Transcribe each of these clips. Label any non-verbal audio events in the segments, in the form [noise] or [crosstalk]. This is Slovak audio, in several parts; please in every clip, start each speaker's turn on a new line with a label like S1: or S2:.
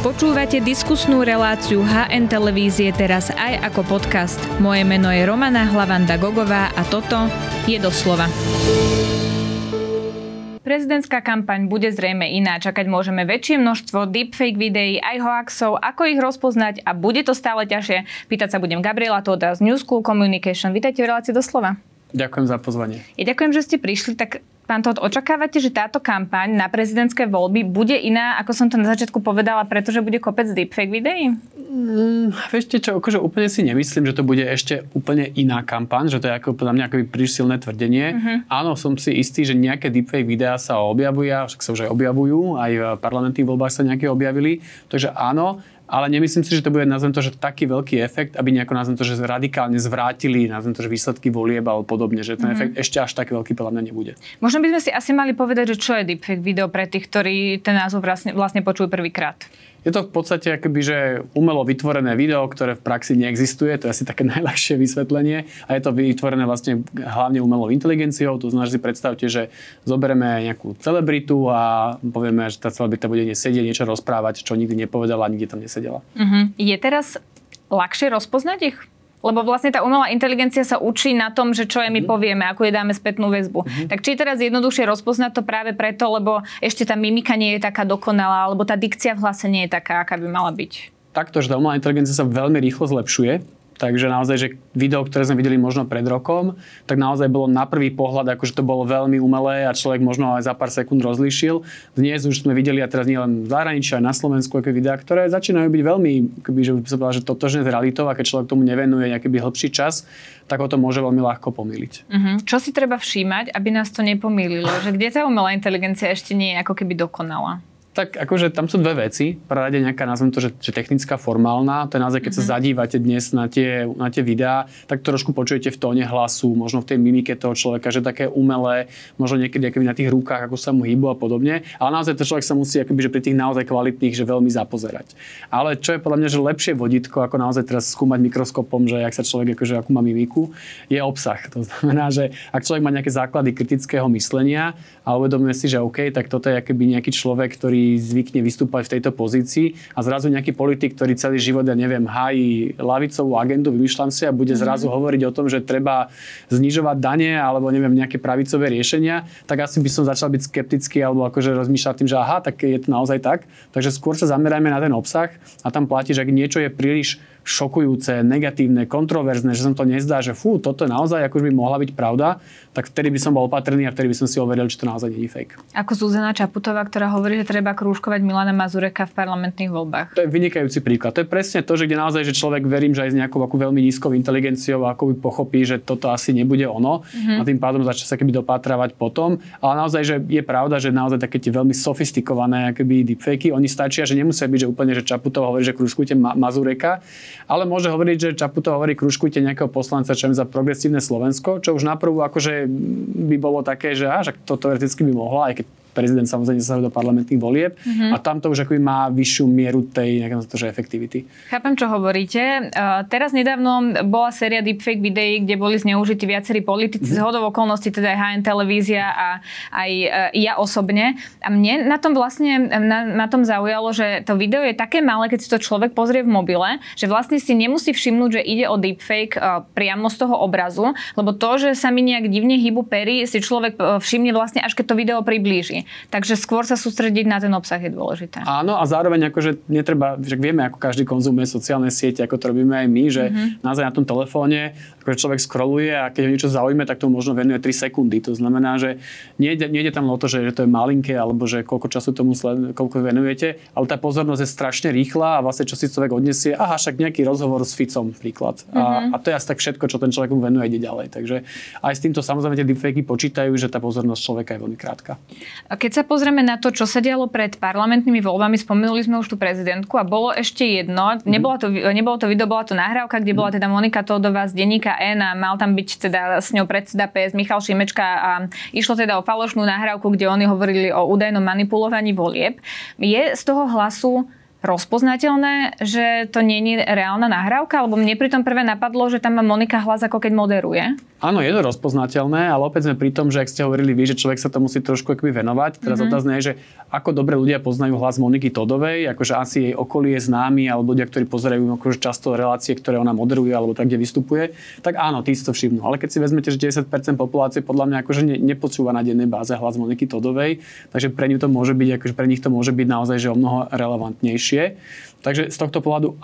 S1: Počúvate diskusnú reláciu HN Televízie teraz aj ako podcast. Moje meno je Romana Hlavanda Gogová a toto je doslova. Prezidentská kampaň bude zrejme iná. Čakať môžeme väčšie množstvo deepfake videí, aj hoaxov, ako ich rozpoznať a bude to stále ťažšie. Pýtať sa budem Gabriela Toda z New School Communication. Vítajte v relácii doslova.
S2: Ďakujem za pozvanie.
S1: Ja ďakujem, že ste prišli. Tak Pán Todd, očakávate, že táto kampaň na prezidentské voľby bude iná, ako som to na začiatku povedala, pretože bude kopec deepfake videí?
S2: Mm, viete čo, akože úplne si nemyslím, že to bude ešte úplne iná kampaň, že to je ako podľa mňa akoby príliš silné tvrdenie. Uh-huh. Áno, som si istý, že nejaké deepfake videá sa objavujú, však sa už aj objavujú, aj v parlamentných voľbách sa nejaké objavili. Takže áno, ale nemyslím si, že to bude, nazvem to, že taký veľký efekt, aby nejako, nazvem to, že radikálne zvrátili, nazvem to, že výsledky volieb alebo podobne, že ten mm-hmm. efekt ešte až taký veľký podľa mňa nebude.
S1: Možno by sme si asi mali povedať, že čo je deepfake video pre tých, ktorí ten názov vlastne, vlastne počujú prvýkrát.
S2: Je to v podstate akoby, že umelo vytvorené video, ktoré v praxi neexistuje, to je asi také [laughs] najľahšie vysvetlenie a je to vytvorené vlastne hlavne umelou inteligenciou, to znamená, že si predstavte, že zoberieme nejakú celebritu a povieme, že tá celebrita bude sedieť, niečo rozprávať, čo nikdy nepovedala, nikde tam nesedela.
S1: Uh-huh. Je teraz ľahšie rozpoznať ich? Lebo vlastne tá umelá inteligencia sa učí na tom, že čo je my mhm. povieme, ako je dáme spätnú väzbu. Mm-hmm. Tak či je teraz jednoduchšie rozpoznať to práve preto, lebo ešte tá mimika nie je taká dokonalá, alebo tá dikcia v hlase nie je taká, aká by mala byť?
S2: Takto, že tá umelá inteligencia sa veľmi rýchlo zlepšuje Takže naozaj, že video, ktoré sme videli možno pred rokom, tak naozaj bolo na prvý pohľad, akože to bolo veľmi umelé a človek možno aj za pár sekúnd rozlíšil. Dnes už sme videli, a teraz nie len v zahraničí, aj na Slovensku, aké videá, ktoré začínajú byť veľmi, keby, že by som povedal, že totožné s realitou a keď človek tomu nevenuje nejaký hĺbší čas, tak ho to môže veľmi ľahko pomýliť.
S1: Uh-huh. Čo si treba všímať, aby nás to nepomýlilo? Že kde tá umelá inteligencia ešte nie je ako keby dokonalá?
S2: Tak akože tam sú dve veci. Prvá rade nejaká, nazvem to, že, že technická, formálna. To je naozaj, keď mm-hmm. sa mhm. zadívate dnes na tie, na tie videá, tak trošku počujete v tóne hlasu, možno v tej mimike toho človeka, že také umelé, možno niekedy akoby na tých rukách, ako sa mu hýbu a podobne. Ale naozaj ten človek sa musí akoby, že pri tých naozaj kvalitných, že veľmi zapozerať. Ale čo je podľa mňa, že lepšie vodítko, ako naozaj teraz skúmať mikroskopom, že ak sa človek akože, akú má mimiku, je obsah. To znamená, že ak človek má nejaké základy kritického myslenia a uvedomuje si, že OK, tak toto je akoby nejaký človek, ktorý zvykne vystúpať v tejto pozícii a zrazu nejaký politik, ktorý celý život, ja neviem, hájí lavicovú agendu, vymýšľam si a bude mhm. zrazu mm-hmm. hovoriť o tom, že treba znižovať dane alebo neviem, nejaké pravicové riešenia, tak asi by som začal byť skeptický alebo akože rozmýšľať tým, že aha, tak je to naozaj tak. Takže skôr sa zamerajme na ten obsah a tam platí, že ak niečo je príliš šokujúce, negatívne, kontroverzné, že som to nezdá, že fú, toto naozaj akože by mohla byť pravda, tak vtedy by som bol opatrný a vtedy by som si overil, či to naozaj nie je fake.
S1: Ako Zuzana Čaputová, ktorá hovorí, že treba krúžkovať Milana Mazureka v parlamentných voľbách.
S2: To je vynikajúci príklad. To je presne to, že kde naozaj, že človek verím, že aj s nejakou ako veľmi nízkou inteligenciou ako by pochopí, že toto asi nebude ono mm-hmm. a tým pádom začne sa keby dopatravať potom. Ale naozaj, že je pravda, že naozaj také tie veľmi sofistikované akoby deepfakey, oni stačia, že nemusia byť, že úplne, že Čaputová hovorí, že krúžkujte Ma- Mazureka, ale môže hovoriť, že Čaputo hovorí, kružkujte nejakého poslanca, čo za progresívne Slovensko, čo už naprvu akože by bolo také, že až to teoreticky by mohla, aj keď prezident samozrejme zasahuje do parlamentných volieb mm-hmm. a tam to už akoby má vyššiu mieru tej to, že efektivity.
S1: Chápem, čo hovoríte. Uh, teraz nedávno bola séria deepfake videí, kde boli zneužití viacerí politici, mm-hmm. z hodov okolností, teda aj HN televízia a aj uh, ja osobne. A mne na tom vlastne, na, na tom zaujalo, že to video je také malé, keď si to človek pozrie v mobile, že vlastne si nemusí všimnúť, že ide o deepfake uh, priamo z toho obrazu, lebo to, že sa mi nejak divne hýbu pery, si človek všimne vlastne až keď to video priblíži. Takže skôr sa sústrediť na ten obsah je dôležité.
S2: Áno a zároveň akože netreba, že vieme, ako každý konzumuje sociálne siete, ako to robíme aj my, že mm-hmm. naozaj na tom telefóne akože človek scrolluje a keď ho niečo zaujíme, tak to možno venuje 3 sekundy. To znamená, že nejde, nejde tam o to, že, že to je malinké alebo že koľko času tomu sled, koľko venujete, ale tá pozornosť je strašne rýchla a vlastne čo si človek odniesie, aha, však nejaký rozhovor s Ficom príklad. Mm-hmm. A, mhm. a to je asi tak všetko, čo ten človek mu venuje, ide ďalej. Takže aj s týmto samozrejme tie deepfakey počítajú, že tá pozornosť človeka je veľmi krátka.
S1: A keď sa pozrieme na to, čo sa dialo pred parlamentnými voľbami, spomenuli sme už tú prezidentku a bolo ešte jedno, nebolo, to, nebolo to video, bola to nahrávka, kde bola teda Monika Tódová z denníka N a mal tam byť teda s ňou predseda PS Michal Šimečka a išlo teda o falošnú nahrávku, kde oni hovorili o údajnom manipulovaní volieb. Je z toho hlasu rozpoznateľné, že to nie je reálna nahrávka? Lebo mne pri tom prvé napadlo, že tam má Monika hlas ako keď moderuje.
S2: Áno, je to rozpoznateľné, ale opäť sme pri tom, že ak ste hovorili vy, že človek sa to musí trošku akoby venovať. Teraz mm-hmm. otázne je, že ako dobre ľudia poznajú hlas Moniky Todovej, akože asi jej okolie známy, alebo ľudia, ktorí pozerajú akože často relácie, ktoré ona moderuje, alebo tak, kde vystupuje, tak áno, tí si to všimnú. Ale keď si vezmete, že 90% populácie podľa mňa akože ne, nepočúva na dennej báze hlas Moniky Todovej, takže pre, ňu to môže byť, akože pre nich to môže byť naozaj že o mnoho relevantnejšie. Takže z tohto pohľadu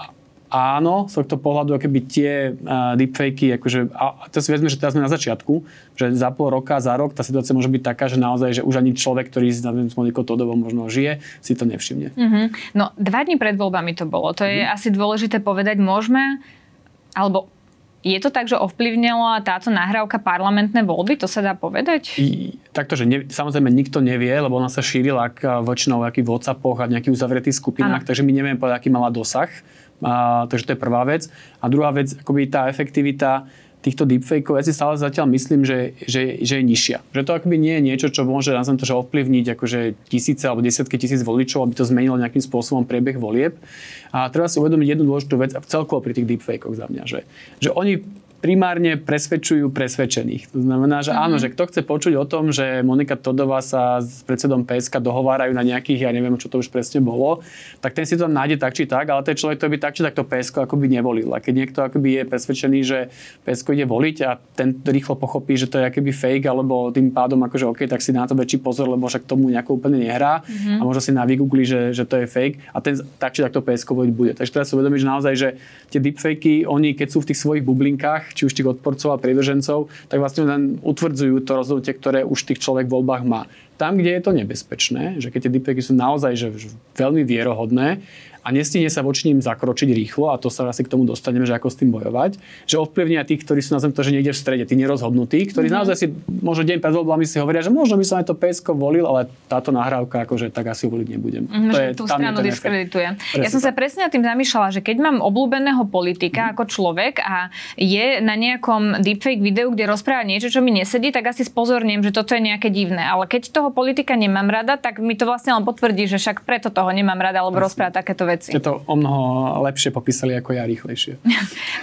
S2: áno, z tohto pohľadu akoby tie uh, deepfakey, akože, a to si vezme, že teraz sme na začiatku, že za pol roka, za rok tá situácia môže byť taká, že naozaj, že už ani človek, ktorý s Monikou Todovou možno žije, si to nevšimne.
S1: Mm-hmm. No, dva dní pred voľbami to bolo. To je mm-hmm. asi dôležité povedať. Môžeme, alebo je to tak, že ovplyvnila táto nahrávka parlamentné voľby? To sa dá povedať?
S2: I, takto, že ne, samozrejme nikto nevie, lebo ona sa šírila k, väčšinou v WhatsAppoch a v nejakých uzavretých skupinách, ano. takže my nevieme povedať, aký mala dosah. A, takže to je prvá vec. A druhá vec, akoby tá efektivita týchto deepfakeov, ja si stále zatiaľ myslím, že, že, že je nižšia. Že to akoby nie je niečo, čo môže nazvem to, že ovplyvniť akože tisíce alebo desiatky tisíc voličov, aby to zmenilo nejakým spôsobom priebeh volieb. A treba si uvedomiť jednu dôležitú vec celkovo pri tých deepfakeoch za mňa, že, že oni primárne presvedčujú presvedčených. To znamená, že áno, mhm. že kto chce počuť o tom, že Monika Todová sa s predsedom PSK dohovárajú na nejakých, ja neviem, čo to už presne bolo, tak ten si to tam nájde tak či tak, ale ten človek, ktorý by tak či tak to PSK akoby nevolil. A keď niekto akoby je presvedčený, že PSK ide voliť a ten rýchlo pochopí, že to je akoby fake, alebo tým pádom akože OK, tak si na to väčší pozor, lebo však tomu nejako úplne nehrá mm-hmm. a možno si na vygoogli, že, že to je fake a ten tak či tak to PSK voliť bude. Takže teraz si uvedomíš naozaj, že tie deepfakey, oni keď sú v tých svojich bublinkách, či už tých odporcov a privržencov, tak vlastne len utvrdzujú to rozhodnutie, ktoré už tých človek v voľbách má. Tam, kde je to nebezpečné, že keď tie deepfaky sú naozaj že veľmi vierohodné a nestihne sa voči ním zakročiť rýchlo, a to sa asi k tomu dostaneme, že ako s tým bojovať, že ovplyvnia tých, ktorí sú na to, že niekde v strede, tí nerozhodnutí, ktorí mm-hmm. naozaj si možno deň pred voľbami si hovoria, že možno by som aj to PSK volil, ale táto nahrávka, akože tak asi voliť nebudem.
S1: Mm, to je, tú stranu diskredituje. Ja som sa presne nad tým zamýšľala, že keď mám obľúbeného politika mm. ako človek a je na nejakom deepfake videu, kde rozpráva niečo, čo mi nesedí, tak asi spozorním, že toto je nejaké divné. Ale keď toho politika nemám rada, tak mi to vlastne len potvrdí, že však preto toho nemám rada, alebo rozpráva takéto veci veci.
S2: Ste to o mnoho lepšie popísali ako ja rýchlejšie. [laughs]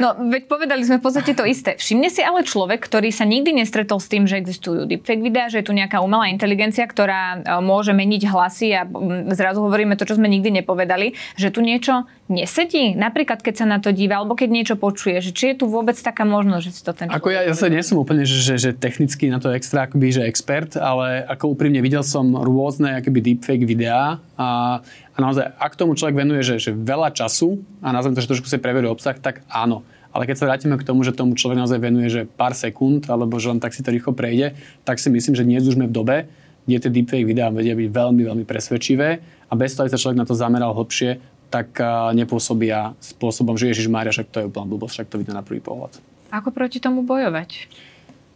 S1: No, veď povedali sme v podstate to isté. Všimne si ale človek, ktorý sa nikdy nestretol s tým, že existujú deepfake videá, že je tu nejaká umelá inteligencia, ktorá e, môže meniť hlasy a zrazu hovoríme to, čo sme nikdy nepovedali, že tu niečo nesedí? Napríklad, keď sa na to díva, alebo keď niečo počuje, že či je tu vôbec taká možnosť, že si to ten
S2: Ako ja, ja sa nie som úplne, že, že, že technicky na to extra akoby, že expert, ale ako úprimne videl som rôzne akoby deepfake videá a a naozaj, ak tomu človek venuje, že, že veľa času a nazvem to, že trošku si preveruje obsah, tak áno. Ale keď sa vrátime k tomu, že tomu človek naozaj venuje, že pár sekúnd, alebo že len tak si to rýchlo prejde, tak si myslím, že dnes už sme v dobe, kde tie deepfake videá vedia byť veľmi, veľmi presvedčivé a bez toho, aby sa človek na to zameral hlbšie, tak nepôsobia spôsobom, že Ježiš Mária, však to je úplná blbosť, však to vidno na prvý pohľad.
S1: Ako proti tomu bojovať?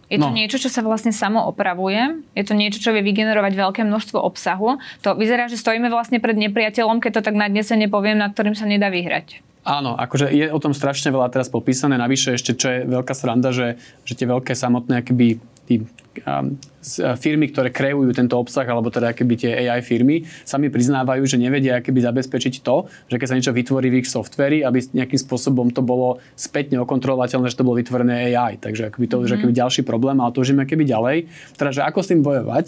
S1: Je to no. niečo, čo sa vlastne samo opravuje. Je to niečo, čo vie vygenerovať veľké množstvo obsahu. To vyzerá, že stojíme vlastne pred nepriateľom, keď to tak nadnesene poviem, nad ktorým sa nedá vyhrať.
S2: Áno, akože je o tom strašne veľa teraz popísané. Navyše ešte, čo je veľká sranda, že, že tie veľké samotné akoby tí firmy, ktoré kreujú tento obsah, alebo teda akéby tie AI firmy, sami priznávajú, že nevedia akéby zabezpečiť to, že keď sa niečo vytvorí v ich softveri, aby nejakým spôsobom to bolo spätne okontrolovateľné, že to bolo vytvorené AI. Takže akoby to už akoby ďalší problém, ale to už ideme akoby ďalej. Teda, že ako s tým bojovať,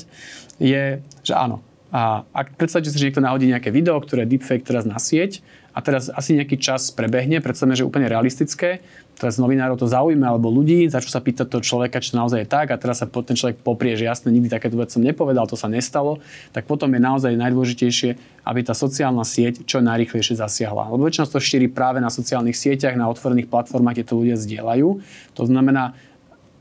S2: je, že áno. A ak predstavte si, že niekto nahodí nejaké video, ktoré je deepfake teraz na sieť, a teraz asi nejaký čas prebehne, predstavme, že úplne realistické, teraz novinárov to zaujíma, alebo ľudí, začnú sa pýtať toho človeka, či to naozaj je tak a teraz sa ten človek poprie, že jasne, nikdy takéto vec som nepovedal, to sa nestalo, tak potom je naozaj najdôležitejšie, aby tá sociálna sieť čo najrychlejšie zasiahla. Lebo väčšinou to šíri práve na sociálnych sieťach, na otvorených platformách, kde to ľudia zdieľajú. To znamená,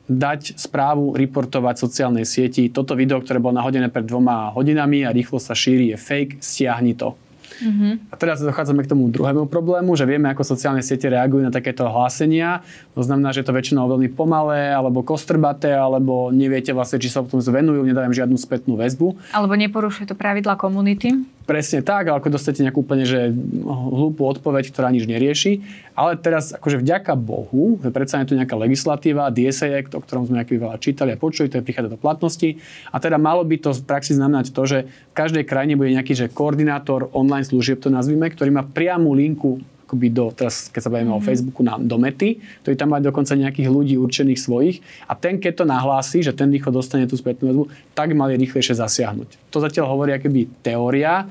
S2: dať správu, reportovať sociálnej sieti. Toto video, ktoré bolo nahodené pred dvoma hodinami a rýchlo sa šíri, je fake, stiahni to Mm-hmm. A teraz dochádzame k tomu druhému problému, že vieme, ako sociálne siete reagujú na takéto hlásenia. To znamená, že je to väčšinou veľmi pomalé, alebo kostrbaté, alebo neviete vlastne, či sa potom zvenujú, nedajú žiadnu spätnú väzbu.
S1: Alebo neporušuje to pravidla komunity.
S2: Presne tak, ale ako dostate nejakú úplne že hlúpu odpoveď, ktorá nič nerieši. Ale teraz akože vďaka Bohu, že predsa je tu nejaká legislatíva, DSA Act, o ktorom sme nejaký veľa čítali a počuli, to je prichádza do platnosti. A teda malo by to v praxi znamenať to, že v každej krajine bude nejaký že koordinátor online služieb, to nazvime, ktorý má priamu linku akoby do, teraz keď sa bavíme mm-hmm. o mhm. Facebooku, na, do mety, ktorý tam má dokonca nejakých ľudí určených svojich a ten, keď to nahlási, že ten rýchlo dostane tú spätnú väzbu, tak mali rýchlejšie zasiahnuť. To zatiaľ hovorí akoby teória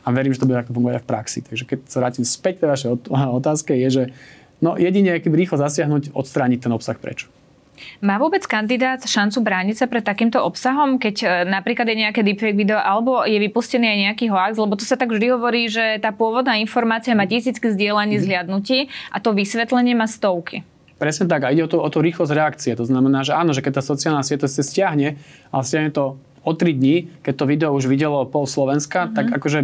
S2: a verím, že to bude ako fungovať v praxi. Takže keď sa vrátim späť k vašej [laughs] otázke, je, že no jedine, keby rýchlo zasiahnuť, odstrániť ten obsah preč.
S1: Má vôbec kandidát šancu brániť sa pred takýmto obsahom, keď e, napríklad je nejaké deepfake video alebo je vypustený aj nejaký hoax, lebo to sa tak vždy hovorí, že tá pôvodná informácia má tisícky zdieľaní, mm. zliadnutí a to vysvetlenie má stovky.
S2: Presne tak. A ide o to, o to rýchlosť reakcie. To znamená, že áno, že keď tá sociálna sieť sa stiahne, ale stiahne to o 3 dní, keď to video už videlo pol Slovenska, mm-hmm. tak akože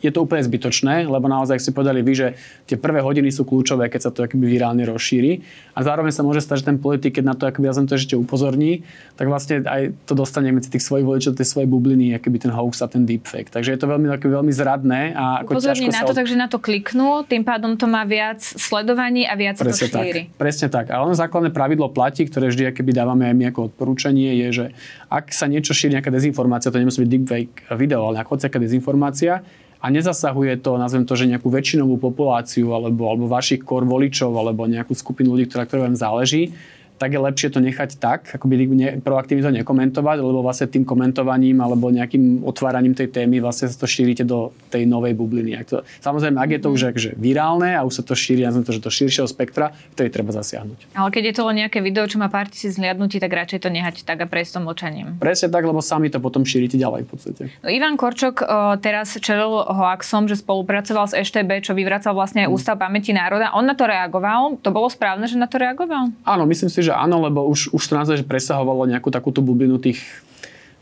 S2: je to úplne zbytočné, lebo naozaj si povedali vy, že tie prvé hodiny sú kľúčové, keď sa to akoby virálne rozšíri. A zároveň sa môže stať, že ten politik, keď na to akoby ja to ešte upozorní, tak vlastne aj to dostane medzi tých svojich voličov, tej svojej bubliny, akoby ten hoax a ten deepfake. Takže je to veľmi, akoby, veľmi zradné. A ako
S1: Upozorní na to, od... takže na to kliknú, tým pádom to má viac sledovaní a viac
S2: Presne
S1: to šíri.
S2: Tak. Presne tak. Ale ono základné pravidlo platí, ktoré vždy akoby dávame aj my ako odporúčanie, je, že ak sa niečo šíri, nejaká dezinformácia, to nemusí byť deepfake video, ale nejaká dezinformácia, a nezasahuje to, nazvem to, že nejakú väčšinovú populáciu alebo, alebo vašich kor voličov alebo nejakú skupinu ľudí, ktorá, ktorá vám záleží, tak je lepšie to nechať tak, ako by ne, proaktívne to nekomentovať, lebo vlastne tým komentovaním alebo nejakým otváraním tej témy vlastne sa to šírite do tej novej bubliny. Ak to, samozrejme, ak je to už akože virálne a už sa to šíri, nazvem to, že do širšieho spektra, to je treba zasiahnuť.
S1: Ale keď je to len nejaké video, čo má pár tisíc zliadnutí, tak radšej to nehať tak a prejsť tom očaním.
S2: Presne tak, lebo sami to potom šírite ďalej v podstate.
S1: No, Ivan Korčok o, teraz čelil hoaxom, že spolupracoval s EŠTB, čo vyvracal vlastne mm. Ústav pamäti národa. On na to reagoval. To bolo správne, že na to reagoval?
S2: Áno, myslím si, že že áno, lebo už, už to naozaj presahovalo nejakú takúto bublinu tých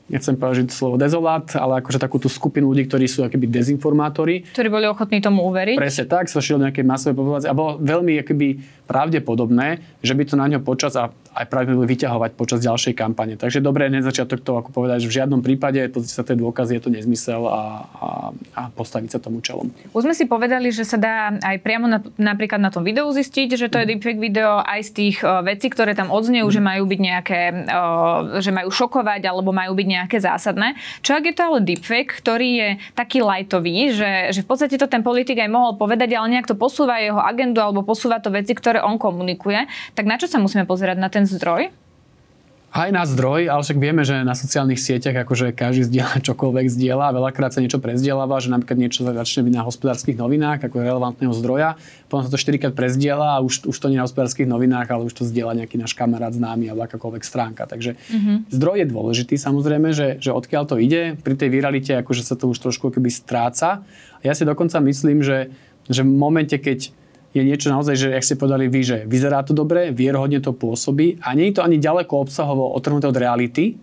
S2: nechcem povedať slovo dezolát, ale akože takú tú skupinu ľudí, ktorí sú akoby dezinformátori.
S1: Ktorí boli ochotní tomu uveriť.
S2: Presne tak, sa šiel nejaké masové populácie a bolo veľmi akoby pravdepodobné, že by to na ňo počas a aj práve vyťahovať počas ďalšej kampane. Takže dobre, na začiatok to ako povedať, že v žiadnom prípade to sa tie dôkazy je to nezmysel a, a, a postaviť sa tomu čelom.
S1: Už sme si povedali, že sa dá aj priamo na, napríklad na tom videu zistiť, že to je deepfake video aj z tých uh, vecí, ktoré tam odznejú, mm. že majú byť nejaké, uh, že majú šokovať alebo majú byť nejaké zásadné. Čo ak je to ale deepfake, ktorý je taký lightový, že, že v podstate to ten politik aj mohol povedať, ale nejak to posúva jeho agendu alebo posúva to veci, ktoré on komunikuje, tak na čo sa musíme pozerať na ten zdroj?
S2: Aj na zdroj, ale však vieme, že na sociálnych sieťach akože každý zdieľa [laughs] čokoľvek zdieľa a veľakrát sa niečo prezdieľava, že napríklad niečo začne byť na hospodárskych novinách ako relevantného zdroja, potom sa to 4 krát prezdieľa a už, už to nie na hospodárskych novinách, ale už to zdieľa nejaký náš kamarát známy alebo akákoľvek stránka. Takže mm-hmm. zdroj je dôležitý samozrejme, že, že odkiaľ to ide. Pri tej viralite akože sa to už trošku keby stráca. Ja si dokonca myslím, že, že v momente, keď je niečo naozaj, že, ak ste povedali vy, že vyzerá to dobre, vierhodne to pôsobí a nie je to ani ďaleko obsahovo otrhnuté od reality,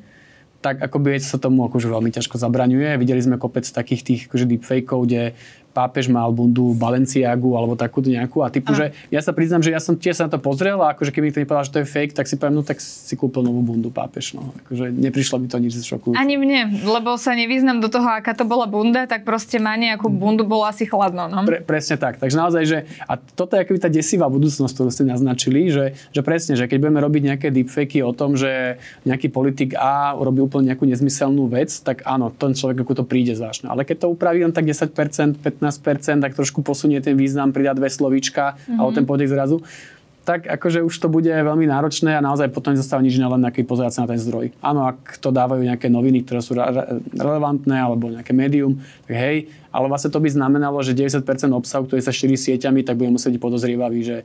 S2: tak akoby sa tomu akože veľmi ťažko zabraňuje. Videli sme kopec takých tých akože deepfakeov, kde pápež mal bundu Balenciagu alebo takúto nejakú a typu, že ja sa priznám, že ja som tiež sa na to pozrel a akože keby mi povedal, že to je fake, tak si poviem, no tak si kúpil novú bundu pápež. No. Akože neprišlo mi to nič z šoku.
S1: Ani mne, lebo sa nevyznam do toho, aká to bola bunda, tak proste má nejakú bundu, bolo asi chladno. No?
S2: Pre, presne tak. Takže naozaj, že a toto je akoby tá desivá budúcnosť, ktorú ste naznačili, že, že presne, že keď budeme robiť nejaké deepfakey o tom, že nejaký politik A urobí úplne nejakú nezmyselnú vec, tak áno, ten človek ako to príde zvláštne. Ale keď to upraví len tak 10%, 15 15%, tak trošku posunie ten význam, pridá dve slovíčka mm-hmm. alebo ten podek zrazu, tak akože už to bude veľmi náročné a naozaj potom nezostáva nič len nejaký pozerať sa na ten zdroj. Áno, ak to dávajú nejaké noviny, ktoré sú re- relevantné alebo nejaké médium, tak hej, ale vlastne to by znamenalo, že 90% obsahu, ktorý sa šíri sieťami, tak bude musieť byť podozrievavý, že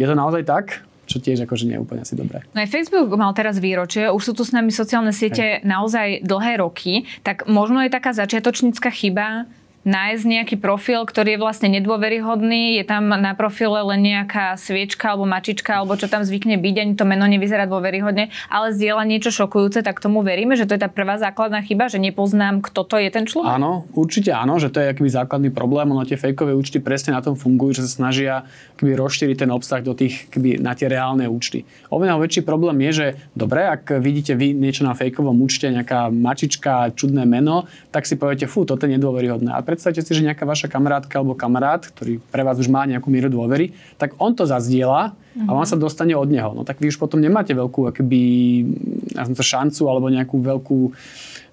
S2: je to naozaj tak? čo tiež akože nie je úplne asi dobré.
S1: No aj Facebook mal teraz výročie, už sú tu s nami sociálne siete Hej. naozaj dlhé roky, tak možno je taká začiatočnícka chyba nájsť nejaký profil, ktorý je vlastne nedôveryhodný, je tam na profile len nejaká sviečka alebo mačička, alebo čo tam zvykne byť, ani to meno nevyzerá dôveryhodne, ale zdieľa niečo šokujúce, tak tomu veríme, že to je tá prvá základná chyba, že nepoznám, kto to je ten človek.
S2: Áno, určite áno, že to je akýby základný problém, ono tie fejkové účty presne na tom fungujú, že sa snažia akýby rozšíriť ten obsah do tých, akýby, na tie reálne účty. Oveľa väčší problém je, že dobre, ak vidíte vy niečo na fejkovom účte, nejaká mačička, čudné meno, tak si poviete, fú, toto je nedôveryhodné. A predstavte si, že nejaká vaša kamarátka alebo kamarát, ktorý pre vás už má nejakú mieru dôvery, tak on to zazdieľa mm-hmm. a on sa dostane od neho. No tak vy už potom nemáte veľkú akoby, ja to šancu alebo nejakú veľkú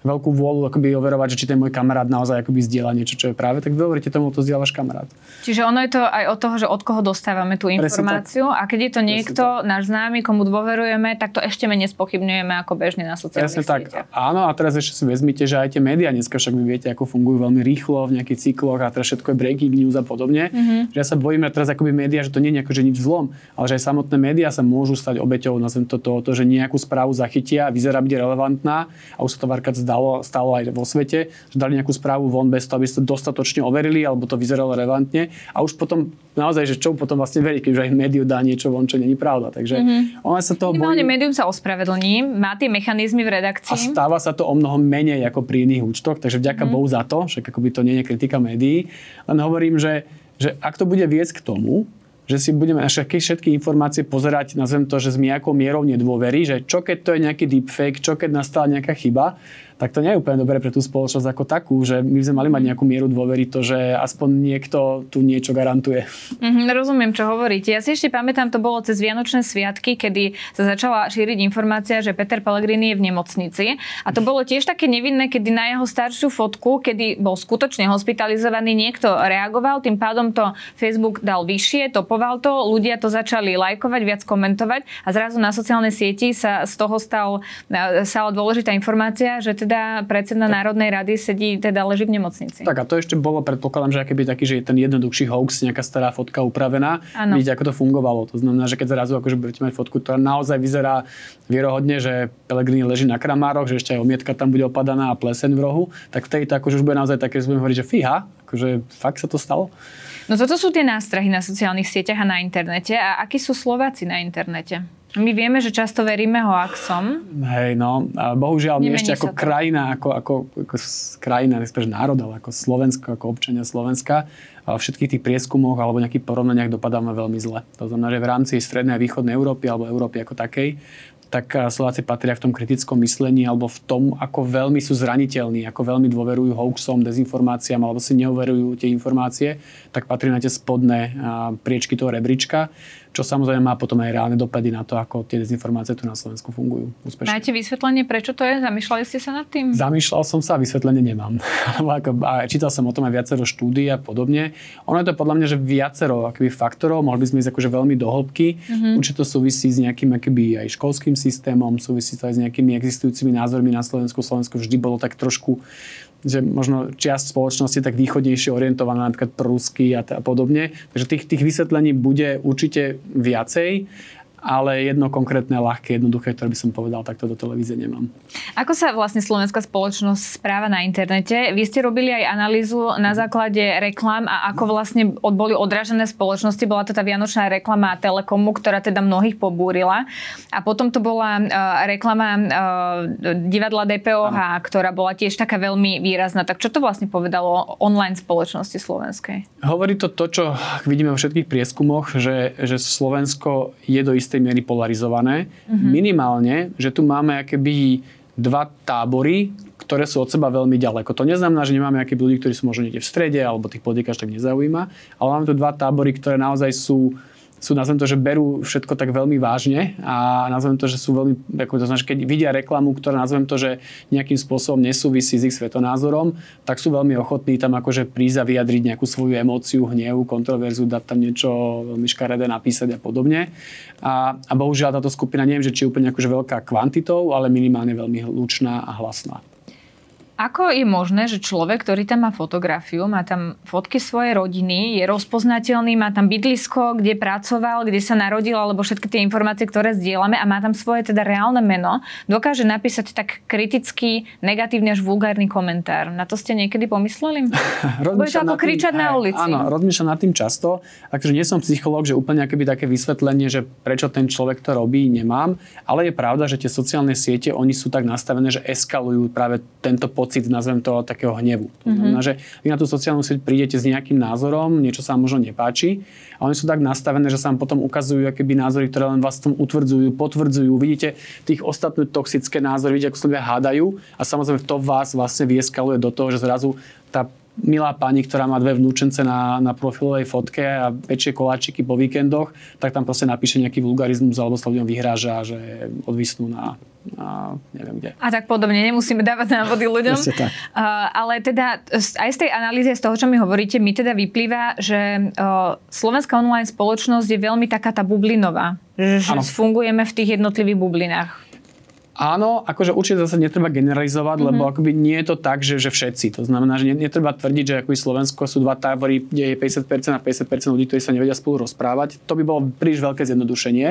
S2: veľkú vôľu akoby overovať, že či ten môj kamarát naozaj akoby zdieľa niečo, čo je práve, tak vy hovoríte tomu, to zdieľa váš kamarát.
S1: Čiže ono je to aj od toho, že od koho dostávame tú informáciu a keď je to niekto, náš známy, komu dôverujeme, tak to ešte menej spochybňujeme ako bežne na sociálnych
S2: Presne tak. Áno, a teraz ešte si vezmite, že aj tie médiá dneska však vy viete, ako fungujú veľmi rýchlo v nejakých cykloch a teraz všetko je breaking news a podobne. Mm-hmm. Že ja sa bojím teraz akoby médiá, že to nie je nejako, že nič zlom, ale že aj samotné médiá sa môžu stať obeťou na to, to, to, že nejakú správu zachytia, vyzerá byť relevantná a už sa to varkať stalo, stalo aj vo svete, že dali nejakú správu von bez toho, aby ste to dostatočne overili, alebo to vyzeralo relevantne. A už potom naozaj, že čo potom vlastne verí, keď už aj médiu dá niečo von, čo není pravda. Takže mm-hmm. ona sa toho bojí.
S1: médium sa ospravedlní, má tie mechanizmy v redakcii.
S2: A stáva sa to o mnoho menej ako pri iných účtoch, takže vďaka mm-hmm. Bohu za to, že akoby to nie je kritika médií. Len hovorím, že, že ak to bude viesť k tomu, že si budeme všetky, všetky informácie pozerať, nazvem to, že s nejakou mierou nedôvery, že čo keď to je nejaký deepfake, čo keď nastala nejaká chyba, tak to nie je úplne dobré pre tú spoločnosť ako takú, že my sme mali mať nejakú mieru dôvery, to, že aspoň niekto tu niečo garantuje.
S1: Mm-hmm, rozumiem, čo hovoríte. Ja si ešte pamätám, to bolo cez Vianočné sviatky, kedy sa začala šíriť informácia, že Peter Pellegrini je v nemocnici. A to bolo tiež také nevinné, kedy na jeho staršiu fotku, kedy bol skutočne hospitalizovaný, niekto reagoval, tým pádom to Facebook dal vyššie, topoval to, ľudia to začali lajkovať, viac komentovať a zrazu na sociálnej sieti sa z toho stal, stala dôležitá informácia, že teda teda predseda Národnej rady sedí, teda leží v nemocnici.
S2: Tak a to ešte bolo, predpokladám, že aký taký, že je ten jednoduchší hoax, nejaká stará fotka upravená. Ano. Vidíte, ako to fungovalo. To znamená, že keď zrazu akože budete mať fotku, ktorá naozaj vyzerá vierohodne, že Pelegrini leží na kramároch, že ešte aj omietka tam bude opadaná a pleseň v rohu, tak vtedy to akože už bude naozaj také, že budeme hovoriť, že fíha, akože fakt sa to stalo.
S1: No toto sú tie nástrahy na sociálnych sieťach a na internete. A akí sú Slováci na internete? My vieme, že často veríme hoaxom.
S2: Hej, no. Bohužiaľ my ešte ako to. krajina, ako, ako, ako krajina, nespeš národ, ale ako Slovensko, ako občania Slovenska, v všetkých tých prieskumoch alebo nejakých porovnaniach dopadáme veľmi zle. To znamená, že v rámci strednej a východnej Európy alebo Európy ako takej tak Slováci patria v tom kritickom myslení alebo v tom, ako veľmi sú zraniteľní, ako veľmi dôverujú hoaxom, dezinformáciám alebo si neoverujú tie informácie, tak patrí na tie spodné priečky toho rebríčka čo samozrejme má potom aj reálne dopady na to, ako tie dezinformácie tu na Slovensku fungujú úspešne.
S1: Máte vysvetlenie, prečo to je? Zamýšľali ste sa nad tým?
S2: Zamýšľal som sa, vysvetlenie nemám. [laughs] a čítal som o tom aj viacero štúdí a podobne. Ono je to podľa mňa, že viacero akoby, faktorov, mohli by sme ísť akože veľmi do hĺbky. Mm-hmm. Určite to súvisí s nejakým akoby, aj školským systémom, súvisí to aj s nejakými existujúcimi názormi na Slovensku. Slovensko vždy bolo tak trošku že možno čiasť spoločnosti tak východnejšie orientovaná napríklad prúsky a, a podobne. Takže tých, tých vysvetlení bude určite viacej ale jedno konkrétne, ľahké, jednoduché, ktoré by som povedal, takto do televízie nemám.
S1: Ako sa vlastne slovenská spoločnosť správa na internete? Vy ste robili aj analýzu na základe reklám a ako vlastne boli odražené spoločnosti. Bola to tá vianočná reklama Telekomu, ktorá teda mnohých pobúrila. A potom to bola uh, reklama uh, divadla DPOH, ano. ktorá bola tiež taká veľmi výrazná. Tak čo to vlastne povedalo online spoločnosti slovenskej?
S2: Hovorí to to, čo vidíme vo všetkých prieskumoch, že, že Slovensko je do istej istej miery polarizované. Mm-hmm. Minimálne, že tu máme akéby dva tábory, ktoré sú od seba veľmi ďaleko. To neznamená, že nemáme akých ľudí, ktorí sú možno niekde v strede, alebo tých politikách tak nezaujíma, ale máme tu dva tábory, ktoré naozaj sú sú, nazvem to, že berú všetko tak veľmi vážne a nazvem to, že sú veľmi, ako to znamená, keď vidia reklamu, ktorá nazvem to, že nejakým spôsobom nesúvisí s ich svetonázorom, tak sú veľmi ochotní tam akože prísť a vyjadriť nejakú svoju emóciu, hnev, kontroverzu, dať tam niečo veľmi škaredé napísať a podobne. A, a bohužiaľ táto skupina, neviem, že či je úplne akože veľká kvantitou, ale minimálne veľmi hlučná a hlasná.
S1: Ako je možné, že človek, ktorý tam má fotografiu, má tam fotky svojej rodiny, je rozpoznateľný, má tam bydlisko, kde pracoval, kde sa narodil, alebo všetky tie informácie, ktoré zdieľame a má tam svoje teda reálne meno, dokáže napísať tak kritický, negatívny až vulgárny komentár. Na to ste niekedy pomysleli? [laughs] Bude to ako kričať na ulici.
S2: Áno, rozmýšľam nad tým často. Takže nie som psychológ, že úplne akoby také vysvetlenie, že prečo ten človek to robí, nemám. Ale je pravda, že tie sociálne siete, oni sú tak nastavené, že eskalujú práve tento pocit pocit, nazvem to, takého hnevu. To mm-hmm. znamená, že vy na tú sociálnu sieť prídete s nejakým názorom, niečo sa vám možno nepáči a oni sú tak nastavené, že sa vám potom ukazujú akéby názory, ktoré len vás tom utvrdzujú, potvrdzujú. Vidíte tých ostatné toxické názory, vidíte, ako sa ľudia hádajú a samozrejme to vás vlastne vieskaluje do toho, že zrazu tá milá pani, ktorá má dve vnúčence na, na profilovej fotke a väčšie koláčiky po víkendoch, tak tam proste napíše nejaký vulgarizmus alebo sa ľuďom vyhráža, že odvisnú na, na neviem kde.
S1: A tak podobne, nemusíme dávať návody ľuďom.
S2: tak.
S1: Uh, ale teda aj z tej analýzy, z toho, čo mi hovoríte, mi teda vyplýva, že uh, slovenská online spoločnosť je veľmi taká tá bublinová. Že, že fungujeme v tých jednotlivých bublinách.
S2: Áno, akože určite zase netreba generalizovať, mm-hmm. lebo akoby nie je to tak, že, že všetci. To znamená, že netreba tvrdiť, že akoby Slovensko sú dva tábory, kde je 50% a 50% ľudí, ktorí sa nevedia spolu rozprávať. To by bolo príliš veľké zjednodušenie.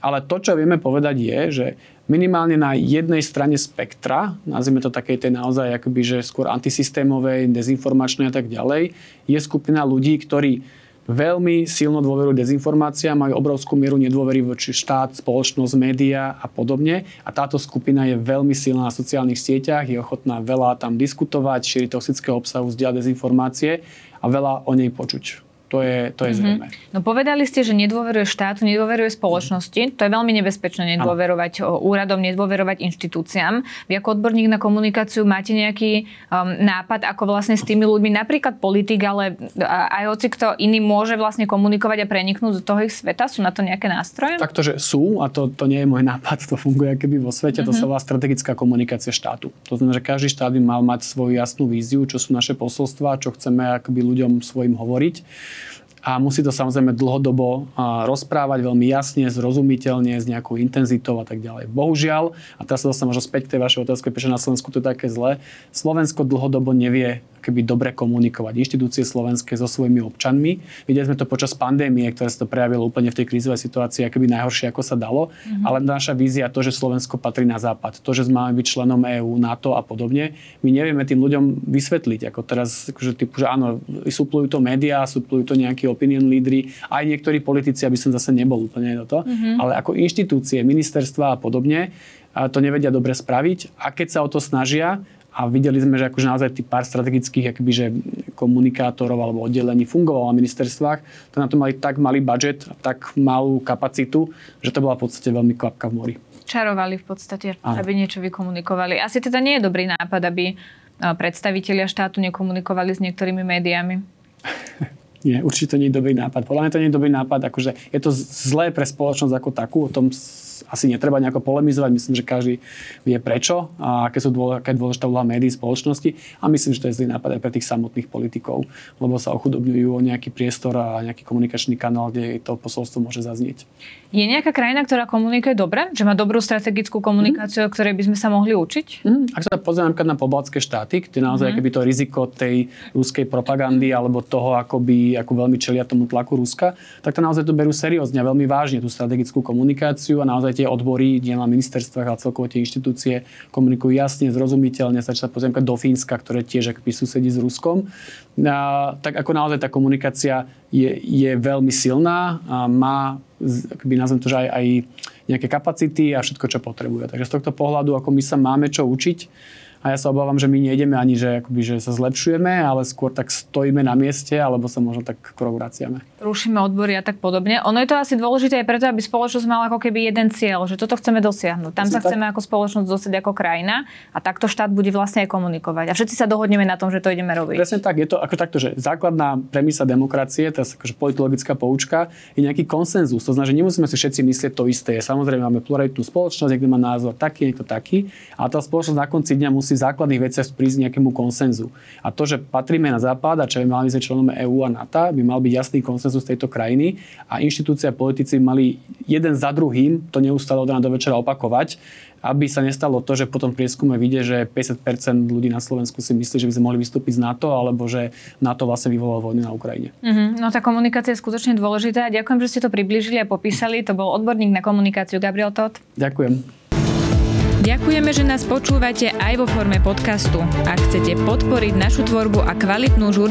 S2: Ale to, čo vieme povedať je, že minimálne na jednej strane spektra, nazvime to takej tej naozaj akoby, že skôr antisystémovej, dezinformačnej a tak ďalej, je skupina ľudí, ktorí veľmi silno dôverujú dezinformáciám, majú obrovskú mieru nedôvery voči štát, spoločnosť, média a podobne. A táto skupina je veľmi silná na sociálnych sieťach, je ochotná veľa tam diskutovať, šíriť toxického obsahu, zdieľať dezinformácie a veľa o nej počuť. To je, to je mm-hmm.
S1: No povedali ste, že nedôveruje štátu, nedôveruje spoločnosti. To je veľmi nebezpečné nedôverovať ano. úradom, nedôverovať inštitúciám. Vy ako odborník na komunikáciu máte nejaký um, nápad, ako vlastne s tými ľuďmi, napríklad politik, ale aj hoci kto iný môže vlastne komunikovať a preniknúť do toho ich sveta? Sú na to nejaké nástroje?
S2: Takto, že sú, a to, to nie je môj [laughs] nápad, to funguje keby vo svete, mm-hmm. to sa mhm. volá strategická komunikácia štátu. To znamená, že každý štát by mal mať svoju jasnú víziu, čo sú naše posolstvá, čo chceme akoby ľuďom svojim hovoriť a musí to samozrejme dlhodobo rozprávať veľmi jasne, zrozumiteľne, s nejakou intenzitou a tak ďalej. Bohužiaľ, a teraz sa dostanem možno späť k tej vašej otázke, prečo na Slovensku to je také zlé, Slovensko dlhodobo nevie keby dobre komunikovať inštitúcie slovenské so svojimi občanmi. Videli sme to počas pandémie, ktoré sa to prejavilo úplne v tej krízovej situácii, akoby najhoršie, ako sa dalo. Mm-hmm. Ale naša vízia, to, že Slovensko patrí na západ, to, že máme byť členom EÚ, NATO a podobne, my nevieme tým ľuďom vysvetliť. Ako teraz, akože typu, že áno, suplujú to médiá, suplujú to nejakí opinion lídry, aj niektorí politici, aby som zase nebol úplne do to, mm-hmm. ale ako inštitúcie, ministerstva a podobne, a to nevedia dobre spraviť a keď sa o to snažia, a videli sme, že akože naozaj tých pár strategických akoby, že komunikátorov alebo oddelení fungovalo na ministerstvách, to na to mali tak malý budget tak malú kapacitu, že to bola v podstate veľmi kvapka v mori.
S1: Čarovali v podstate, Áno. aby niečo vykomunikovali. Asi teda nie je dobrý nápad, aby predstavitelia štátu nekomunikovali s niektorými médiami. [laughs]
S2: nie, určite to nie je dobrý nápad. Podľa mňa to nie je dobrý nápad, akože je to zlé pre spoločnosť ako takú, o tom asi netreba nejako polemizovať. Myslím, že každý vie prečo a aké sú dôle, aká je dôležitá úloha médií spoločnosti. A myslím, že to je zlý nápad aj pre tých samotných politikov, lebo sa ochudobňujú o nejaký priestor a nejaký komunikačný kanál, kde to posolstvo môže zaznieť.
S1: Je nejaká krajina, ktorá komunikuje dobre? Že má dobrú strategickú komunikáciu, mm. ktorej by sme sa mohli učiť?
S2: Mm. Ak sa pozrieme napríklad na pobaltské štáty, kde naozaj mm. to riziko tej ruskej propagandy alebo toho, ako, by, ako veľmi čelia tomu tlaku Ruska, tak to naozaj to berú seriózne a veľmi vážne tú strategickú komunikáciu a naozaj tie odbory, nie na ministerstvách, ale celkovo tie inštitúcie komunikujú jasne, zrozumiteľne. Sa pozriem do Fínska, ktoré tiež akby susedí s Ruskom. A, tak ako naozaj tá komunikácia je, je veľmi silná a má, akby nazvem to, že aj, aj nejaké kapacity a všetko, čo potrebuje. Takže z tohto pohľadu, ako my sa máme čo učiť, a ja sa obávam, že my nejdeme ani, že, akoby, že sa zlepšujeme, ale skôr tak stojíme na mieste, alebo sa možno tak krok vraciame.
S1: Rušíme odbory a tak podobne. Ono je to asi dôležité aj preto, aby spoločnosť mala ako keby jeden cieľ, že toto chceme dosiahnuť. Tam sa tak? chceme ako spoločnosť dostať ako krajina a takto štát bude vlastne aj komunikovať. A všetci sa dohodneme na tom, že to ideme robiť.
S2: Presne tak. Je to ako takto, že základná premisa demokracie, je akože politologická poučka, je nejaký konsenzus. To znamená, že nemusíme si všetci myslieť to isté. Samozrejme, máme pluralitnú spoločnosť, niekto má názor taký, niekto taký, ale tá spoločnosť na konci dňa musí v základných veciach prísť nejakému konsenzu. A to, že patríme na západ a čo sme členom EÚ a NATO, by mal byť jasný konsenzus tejto krajiny a inštitúcia a politici mali jeden za druhým to neustále od rána do večera opakovať, aby sa nestalo to, že potom prieskume vidie, že 50% ľudí na Slovensku si myslí, že by sme mohli vystúpiť z NATO, alebo že NATO vlastne vyvolalo vojnu na Ukrajine.
S1: Mm-hmm. No tá komunikácia je skutočne dôležitá. Ďakujem, že ste to priblížili a popísali. To bol odborník na komunikáciu Gabriel Todd.
S2: Ďakujem.
S1: Ďakujeme, že nás počúvate aj vo forme podcastu. Ak chcete podporiť našu tvorbu a kvalitnú žurnalistiku,